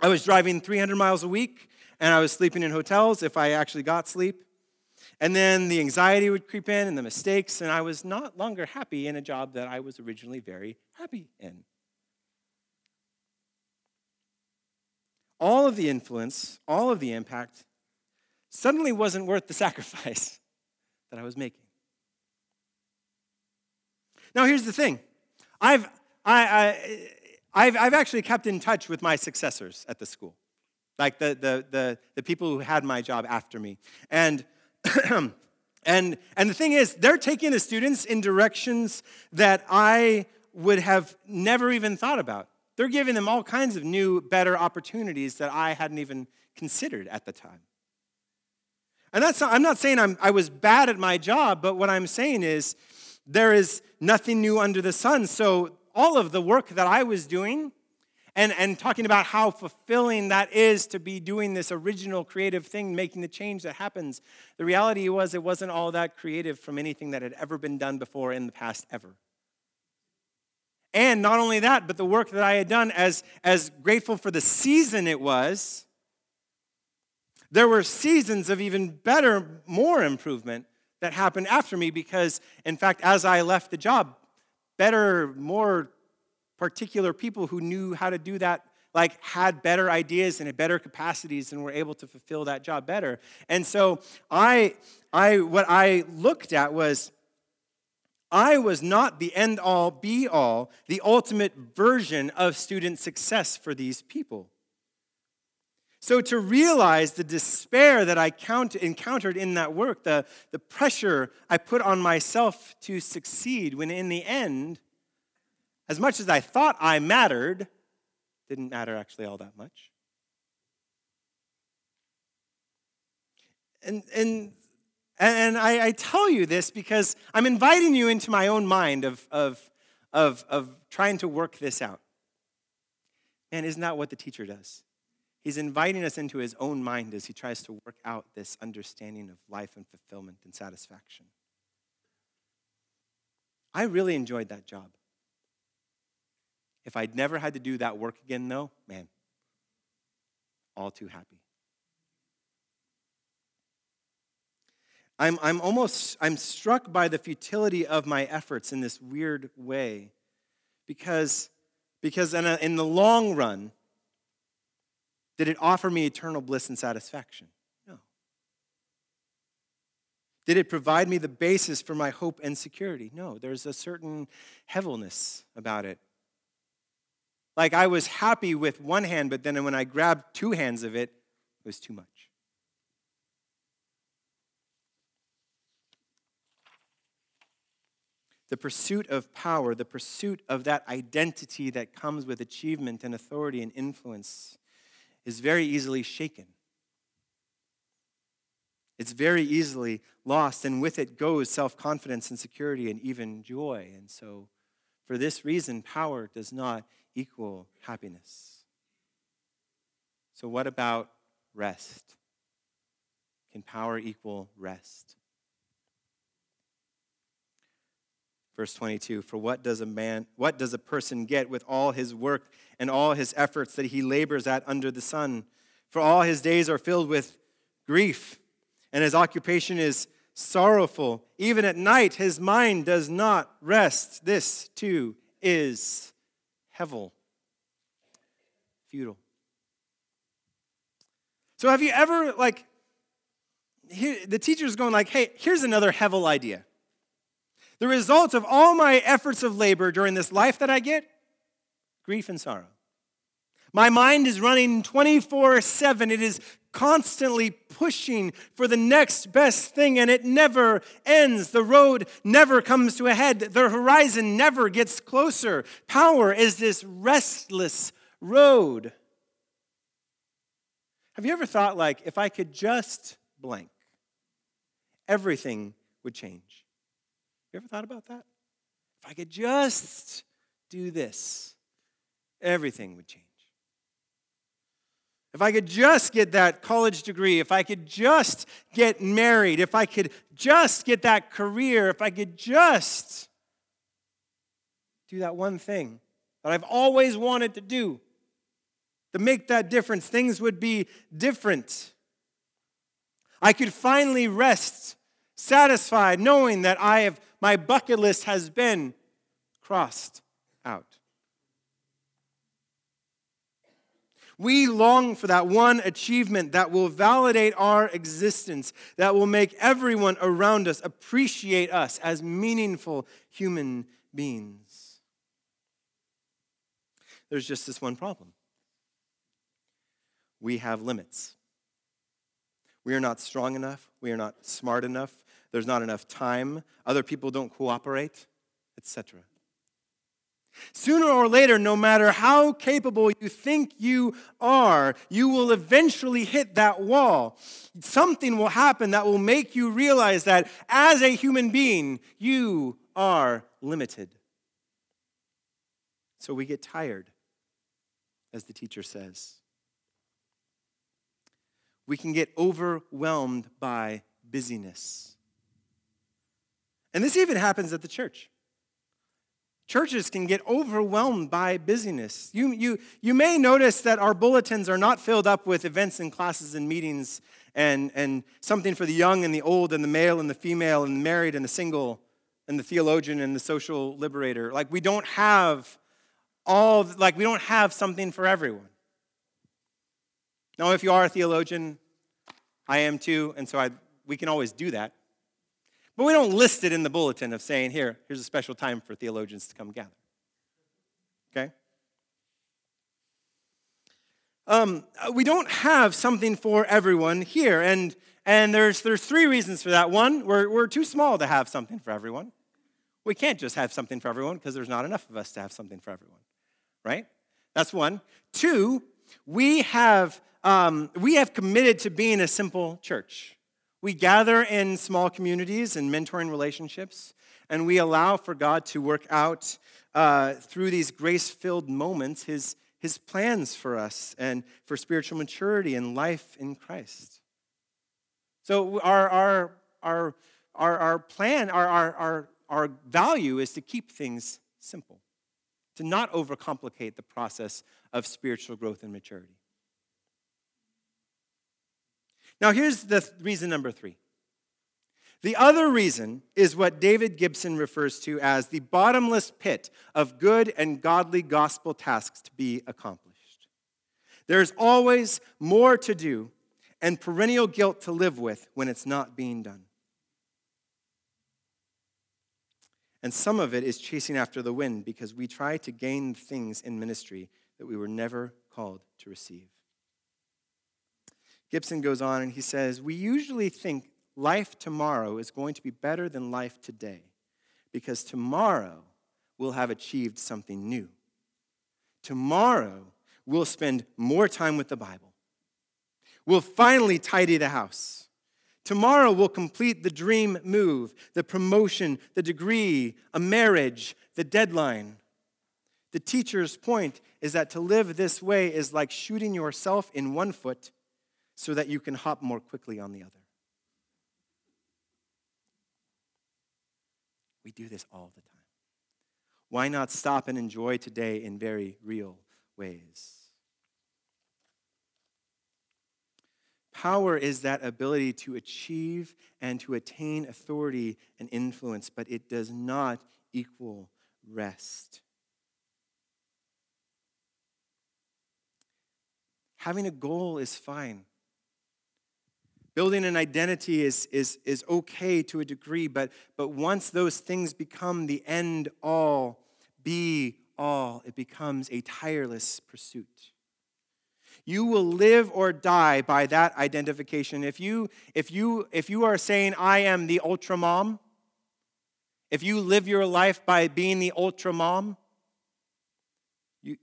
I was driving 300 miles a week, and I was sleeping in hotels if I actually got sleep. And then the anxiety would creep in and the mistakes, and I was not longer happy in a job that I was originally very happy in. All of the influence, all of the impact, suddenly wasn't worth the sacrifice that I was making. Now, here's the thing I've, I, I, have I've actually kept in touch with my successors at the school, like the, the, the, the people who had my job after me. And And, and the thing is, they're taking the students in directions that I would have never even thought about. They're giving them all kinds of new, better opportunities that I hadn't even considered at the time. And that's not, I'm not saying I'm, I was bad at my job, but what I'm saying is there is nothing new under the sun. So all of the work that I was doing and, and talking about how fulfilling that is to be doing this original creative thing, making the change that happens, the reality was it wasn't all that creative from anything that had ever been done before in the past ever. And not only that, but the work that I had done, as, as grateful for the season it was, there were seasons of even better, more improvement that happened after me because, in fact, as I left the job, better, more particular people who knew how to do that like had better ideas and had better capacities and were able to fulfill that job better. And so i i what i looked at was I was not the end all, be all, the ultimate version of student success for these people. So, to realize the despair that I count, encountered in that work, the, the pressure I put on myself to succeed, when in the end, as much as I thought I mattered, didn't matter actually all that much. And, and and I, I, tell you this because I'm inviting you into my own mind of, of, of, of trying to work this out. Man, isn't that what the teacher does? He's inviting us into his own mind as he tries to work out this understanding of life and fulfillment and satisfaction. I really enjoyed that job. If I'd never had to do that work again, though, man, all too happy. I'm, I'm almost, I'm struck by the futility of my efforts in this weird way because, because in, a, in the long run, did it offer me eternal bliss and satisfaction? No. Did it provide me the basis for my hope and security? No. There's a certain heaviness about it. Like I was happy with one hand, but then when I grabbed two hands of it, it was too much. The pursuit of power, the pursuit of that identity that comes with achievement and authority and influence is very easily shaken. It's very easily lost, and with it goes self confidence and security and even joy. And so, for this reason, power does not equal happiness. So, what about rest? Can power equal rest? Verse 22 For what does a man, what does a person get with all his work and all his efforts that he labors at under the sun? For all his days are filled with grief, and his occupation is sorrowful. Even at night, his mind does not rest. This, too, is hevel, futile. So, have you ever, like, here, the teacher's going, like, hey, here's another hevel idea. The result of all my efforts of labor during this life that I get grief and sorrow. My mind is running 24 7. It is constantly pushing for the next best thing, and it never ends. The road never comes to a head, the horizon never gets closer. Power is this restless road. Have you ever thought, like, if I could just blank, everything would change? You ever thought about that? If I could just do this, everything would change. If I could just get that college degree, if I could just get married, if I could just get that career, if I could just do that one thing that I've always wanted to do to make that difference, things would be different. I could finally rest, satisfied, knowing that I have my bucket list has been crossed out. We long for that one achievement that will validate our existence, that will make everyone around us appreciate us as meaningful human beings. There's just this one problem we have limits. We are not strong enough, we are not smart enough, there's not enough time, other people don't cooperate, etc. Sooner or later, no matter how capable you think you are, you will eventually hit that wall. Something will happen that will make you realize that as a human being, you are limited. So we get tired, as the teacher says. We can get overwhelmed by busyness. And this even happens at the church. Churches can get overwhelmed by busyness. You, you, you may notice that our bulletins are not filled up with events and classes and meetings and, and something for the young and the old and the male and the female and the married and the single and the theologian and the social liberator. Like we don't have all, like we don't have something for everyone. Now, if you are a theologian, I am too, and so I, we can always do that. But we don't list it in the bulletin of saying, here, here's a special time for theologians to come gather. Okay? Um, we don't have something for everyone here. And, and there's, there's three reasons for that. One, we're, we're too small to have something for everyone. We can't just have something for everyone because there's not enough of us to have something for everyone, right? That's one. Two, we have, um, we have committed to being a simple church. We gather in small communities and mentoring relationships, and we allow for God to work out uh, through these grace filled moments his, his plans for us and for spiritual maturity and life in Christ. So, our, our, our, our, our plan, our, our, our, our value is to keep things simple, to not overcomplicate the process of spiritual growth and maturity. Now, here's the reason number three. The other reason is what David Gibson refers to as the bottomless pit of good and godly gospel tasks to be accomplished. There's always more to do and perennial guilt to live with when it's not being done. And some of it is chasing after the wind because we try to gain things in ministry that we were never called to receive. Gibson goes on and he says, We usually think life tomorrow is going to be better than life today because tomorrow we'll have achieved something new. Tomorrow we'll spend more time with the Bible. We'll finally tidy the house. Tomorrow we'll complete the dream move, the promotion, the degree, a marriage, the deadline. The teacher's point is that to live this way is like shooting yourself in one foot so that you can hop more quickly on the other. We do this all the time. Why not stop and enjoy today in very real ways? Power is that ability to achieve and to attain authority and influence, but it does not equal rest. Having a goal is fine. Building an identity is, is, is okay to a degree, but, but once those things become the end all, be all, it becomes a tireless pursuit. You will live or die by that identification. If you, if you, if you are saying, I am the ultra mom, if you live your life by being the ultra mom, you,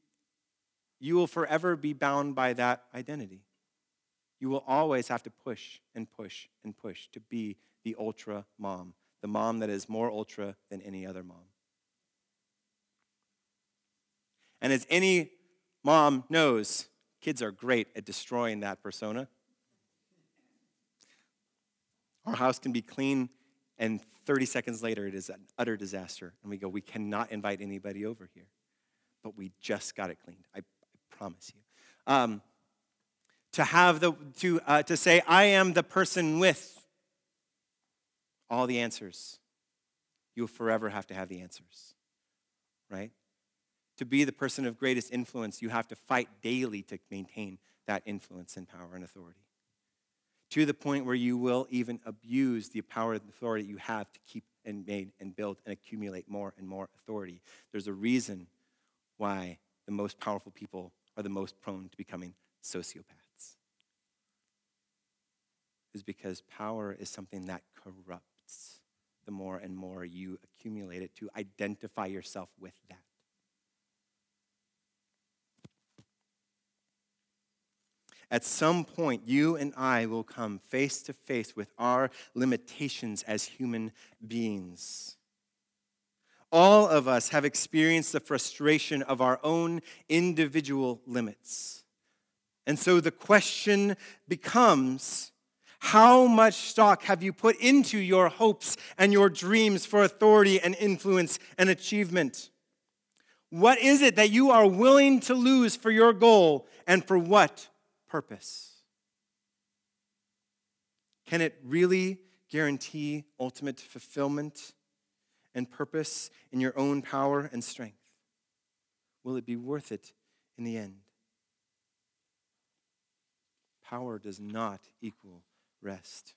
you will forever be bound by that identity. You will always have to push and push and push to be the ultra mom, the mom that is more ultra than any other mom. And as any mom knows, Kids are great at destroying that persona. Our house can be clean, and 30 seconds later, it is an utter disaster. And we go, we cannot invite anybody over here. But we just got it cleaned. I, I promise you. Um, to have the, to, uh, to say, I am the person with all the answers. You'll forever have to have the answers, right? to be the person of greatest influence, you have to fight daily to maintain that influence and power and authority. To the point where you will even abuse the power and authority you have to keep and made and build and accumulate more and more authority. There's a reason why the most powerful people are the most prone to becoming sociopaths. Is because power is something that corrupts the more and more you accumulate it to identify yourself with that. At some point, you and I will come face to face with our limitations as human beings. All of us have experienced the frustration of our own individual limits. And so the question becomes how much stock have you put into your hopes and your dreams for authority and influence and achievement? What is it that you are willing to lose for your goal and for what purpose? Can it really guarantee ultimate fulfillment and purpose in your own power and strength? Will it be worth it in the end? Power does not equal rest.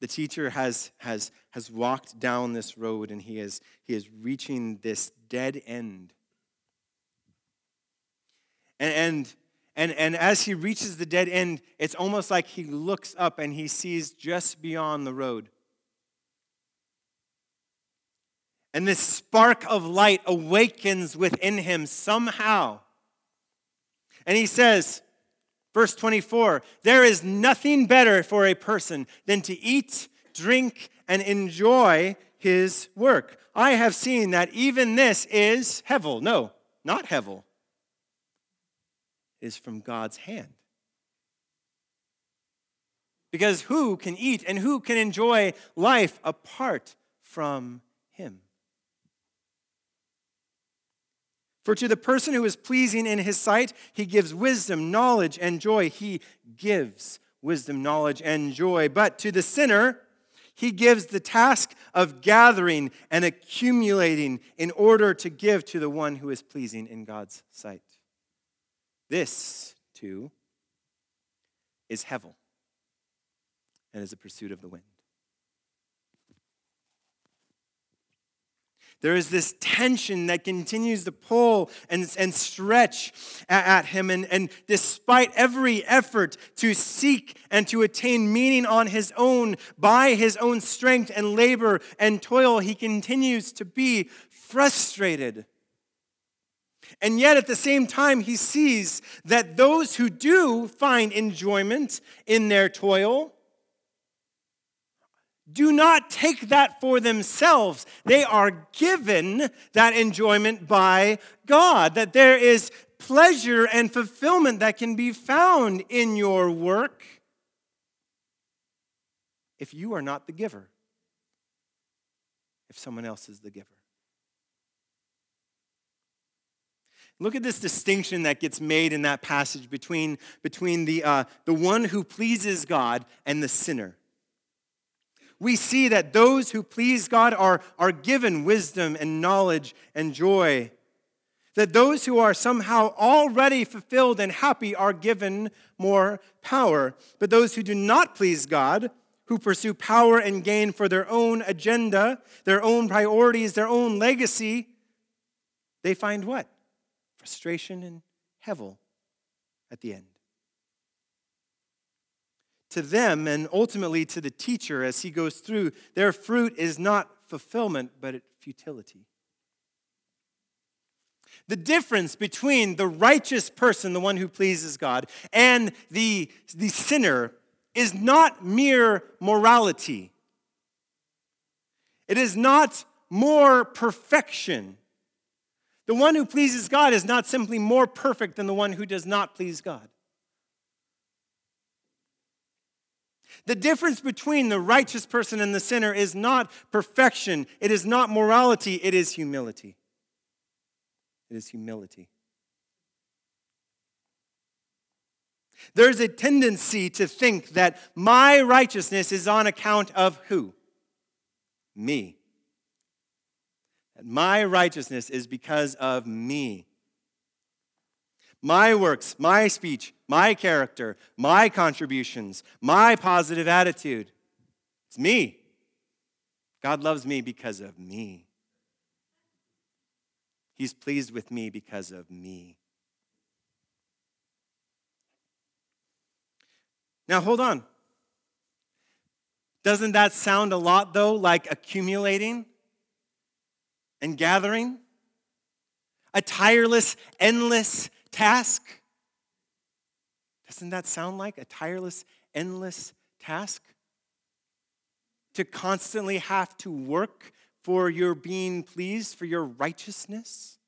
The teacher has, has, has walked down this road and he is, he is reaching this dead end and, and, and, and as he reaches the dead end, it's almost like he looks up and he sees just beyond the road. And this spark of light awakens within him somehow. And he says, verse 24, there is nothing better for a person than to eat, drink, and enjoy his work. I have seen that even this is hevel. No, not hevel is from God's hand. Because who can eat and who can enjoy life apart from Him? For to the person who is pleasing in his sight, he gives wisdom, knowledge, and joy. He gives wisdom, knowledge, and joy. But to the sinner, he gives the task of gathering and accumulating in order to give to the one who is pleasing in God's sight. This, too, is Hevel and is a pursuit of the wind. There is this tension that continues to pull and, and stretch at, at him. And, and despite every effort to seek and to attain meaning on his own by his own strength and labor and toil, he continues to be frustrated and yet, at the same time, he sees that those who do find enjoyment in their toil do not take that for themselves. They are given that enjoyment by God, that there is pleasure and fulfillment that can be found in your work if you are not the giver, if someone else is the giver. Look at this distinction that gets made in that passage between, between the, uh, the one who pleases God and the sinner. We see that those who please God are, are given wisdom and knowledge and joy. That those who are somehow already fulfilled and happy are given more power. But those who do not please God, who pursue power and gain for their own agenda, their own priorities, their own legacy, they find what? frustration and hevel at the end. To them, and ultimately to the teacher as he goes through, their fruit is not fulfillment, but futility. The difference between the righteous person, the one who pleases God, and the, the sinner is not mere morality. It is not more perfection. The one who pleases God is not simply more perfect than the one who does not please God. The difference between the righteous person and the sinner is not perfection, it is not morality, it is humility. It is humility. There's a tendency to think that my righteousness is on account of who? Me. That my righteousness is because of me. My works, my speech, my character, my contributions, my positive attitude. It's me. God loves me because of me. He's pleased with me because of me. Now, hold on. Doesn't that sound a lot, though, like accumulating and gathering? A tireless, endless task? Doesn't that sound like a tireless, endless task? To constantly have to work for your being pleased, for your righteousness?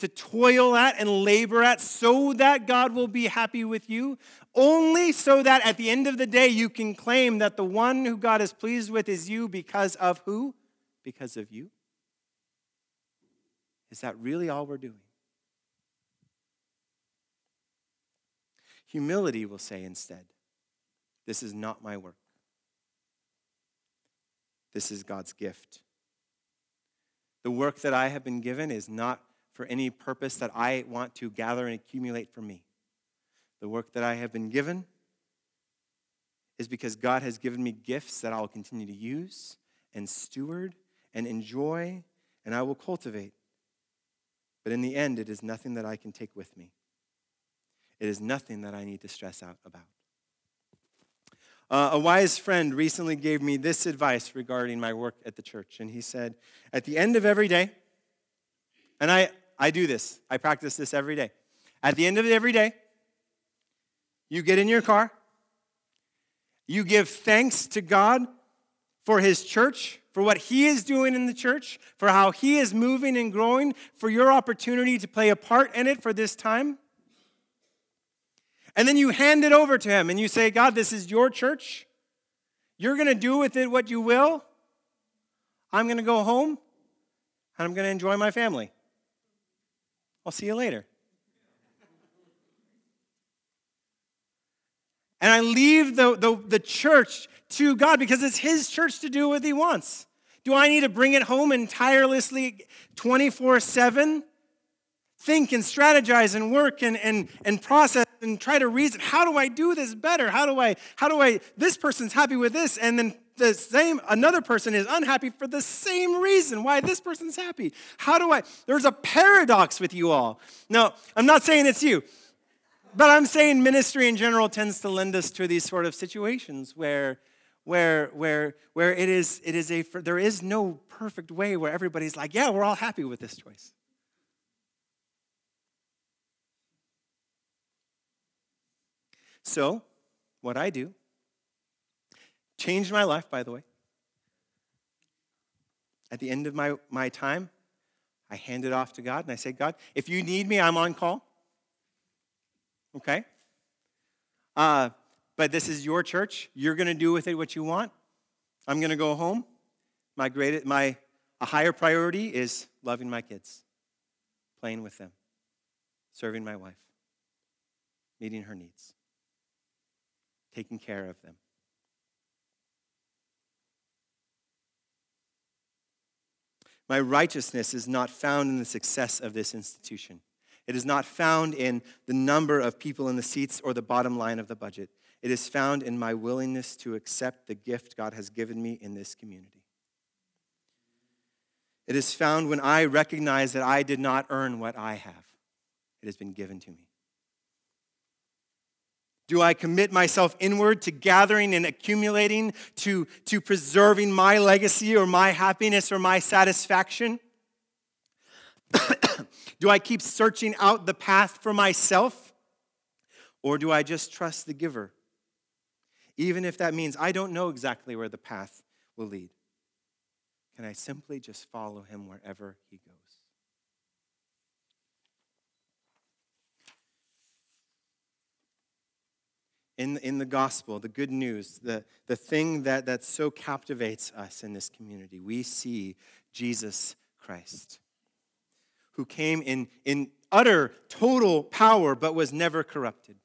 To toil at and labor at so that God will be happy with you, only so that at the end of the day you can claim that the one who God is pleased with is you because of who? Because of you? Is that really all we're doing? Humility will say instead, This is not my work. This is God's gift. The work that I have been given is not for any purpose that I want to gather and accumulate for me. The work that I have been given is because God has given me gifts that I will continue to use and steward and enjoy and I will cultivate. But in the end, it is nothing that I can take with me. It is nothing that I need to stress out about. Uh, a wise friend recently gave me this advice regarding my work at the church. And he said, At the end of every day, and I, I do this, I practice this every day. At the end of every day, you get in your car, you give thanks to God for his church, for what he is doing in the church, for how he is moving and growing, for your opportunity to play a part in it for this time. And then you hand it over to him and you say, God, this is your church. You're going to do with it what you will. I'm going to go home and I'm going to enjoy my family. I'll see you later. And I leave the, the, the church to God because it's His church to do what He wants. Do I need to bring it home and tirelessly 24 7? think and strategize and work and, and, and process and try to reason. How do i do this better? How do i how do i this person's happy with this and then the same another person is unhappy for the same reason why this person's happy. How do i there's a paradox with you all. No i'm not saying it's you but i'm saying ministry in general tends to lend us to these sort of situations where where where where it is it is a there is no perfect way where everybody's like yeah we're all happy with this choice So, what I do, changed my life, by the way. At the end of my, my time, I hand it off to God and I say, God, if you need me, I'm on call. Okay? Uh, but this is your church. You're going to do with it what you want. I'm going to go home. My great, my a higher priority is loving my kids, playing with them, serving my wife, meeting her needs taking care of them. My righteousness is not found in the success of this institution. It is not found in the number of people in the seats or the bottom line of the budget. It is found in my willingness to accept the gift God has given me in this community. It is found when I recognize that I did not earn what I have, it has been given to me. Do I commit myself inward to gathering and accumulating, to, to preserving my legacy or my happiness or my satisfaction? do I keep searching out the path for myself? Or do I just trust the giver? Even if that means I don't know exactly where the path will lead. Can I simply just follow him wherever he goes? in, in the gospel, the good news, the, the thing that, that so captivates us in this community, we see Jesus Christ, who came in, in utter, total power, but was never corrupted.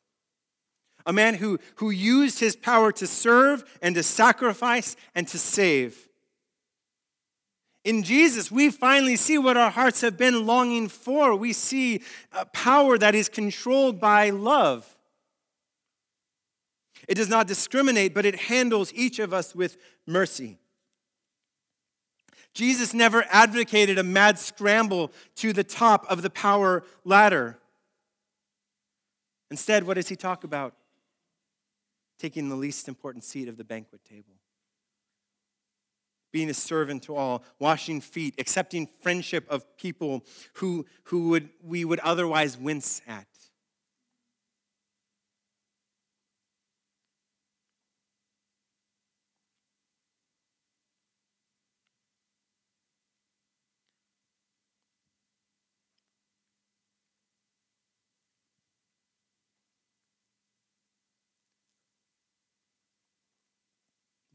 A man who, who used his power to serve and to sacrifice and to save. In Jesus, we finally see what our hearts have been longing for. We see a power that is controlled by love. It does not discriminate, but it handles each of us with mercy. Jesus never advocated a mad scramble to the top of the power ladder. Instead, what does he talk about? Taking the least important seat of the banquet table. Being a servant to all, washing feet, accepting friendship of people who, who would, we would otherwise wince at.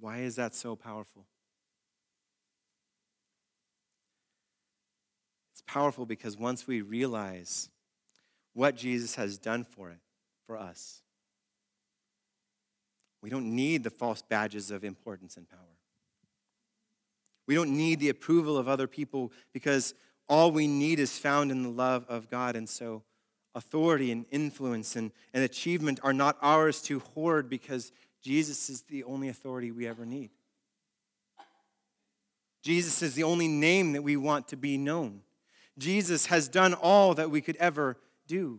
Why is that so powerful? It's powerful because once we realize what Jesus has done for it, for us, we don't need the false badges of importance and power. We don't need the approval of other people because all we need is found in the love of God. And so, authority and influence and, and achievement are not ours to hoard because Jesus is the only authority we ever need. Jesus is the only name that we want to be known. Jesus has done all that we could ever do.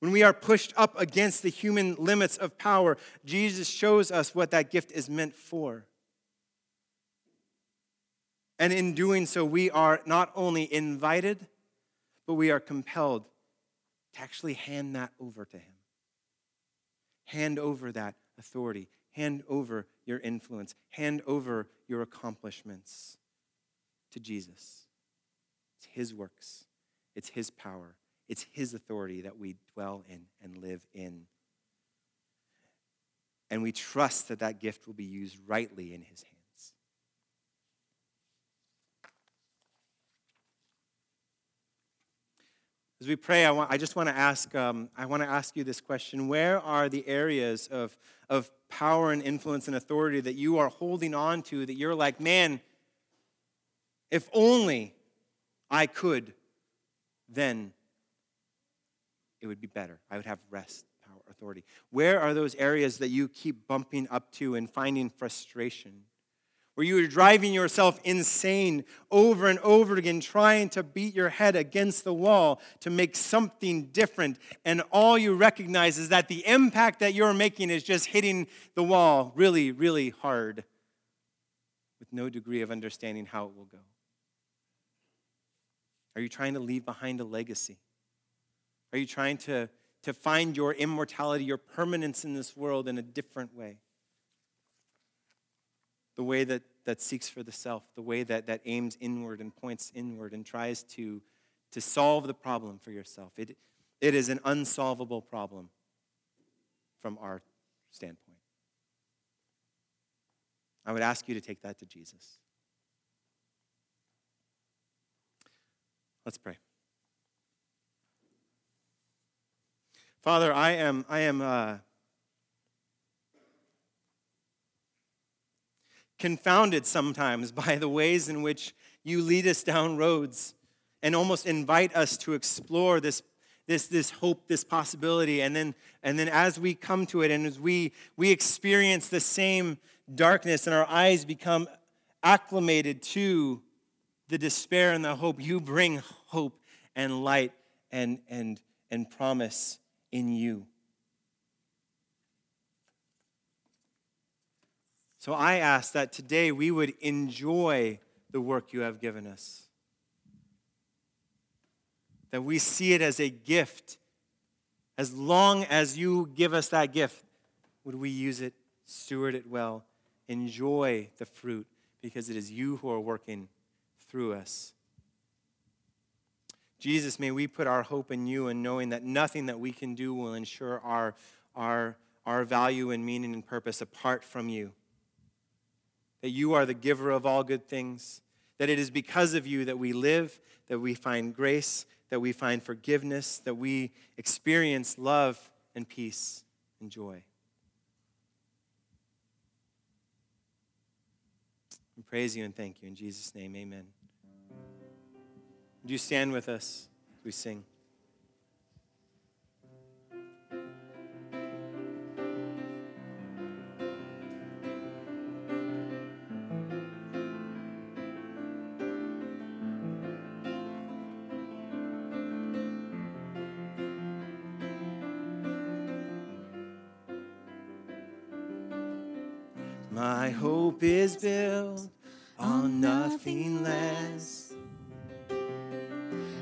When we are pushed up against the human limits of power, Jesus shows us what that gift is meant for. And in doing so, we are not only invited, but we are compelled to actually hand that over to Him. Hand over that authority. Hand over your influence. Hand over your accomplishments to Jesus. It's His works, it's His power, it's His authority that we dwell in and live in. And we trust that that gift will be used rightly in His hands. As we pray, I, want, I just want to ask, um, I want to ask you this question. Where are the areas of, of power and influence and authority that you are holding on to that you're like, man, if only I could, then it would be better. I would have rest, power, authority. Where are those areas that you keep bumping up to and finding frustration? Where you are driving yourself insane over and over again, trying to beat your head against the wall to make something different. And all you recognize is that the impact that you're making is just hitting the wall really, really hard with no degree of understanding how it will go. Are you trying to leave behind a legacy? Are you trying to, to find your immortality, your permanence in this world in a different way? The way that, that seeks for the self, the way that, that aims inward and points inward and tries to, to solve the problem for yourself. It, it is an unsolvable problem from our standpoint. I would ask you to take that to Jesus. Let's pray. Father, I am, I am uh, confounded sometimes by the ways in which you lead us down roads and almost invite us to explore this, this, this hope, this possibility. And then, and then as we come to it and as we, we experience the same darkness and our eyes become acclimated to the despair and the hope, you bring hope and light and, and, and promise in you. So I ask that today we would enjoy the work you have given us. That we see it as a gift. As long as you give us that gift, would we use it, steward it well, enjoy the fruit, because it is you who are working through us. Jesus, may we put our hope in you and knowing that nothing that we can do will ensure our, our, our value and meaning and purpose apart from you. That you are the giver of all good things, that it is because of you that we live, that we find grace, that we find forgiveness, that we experience love and peace and joy. We praise you and thank you. In Jesus' name, amen. Would you stand with us we sing? My hope is built on nothing less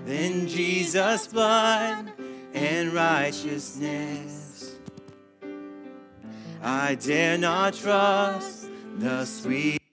than Jesus' blood and righteousness. I dare not trust the sweet.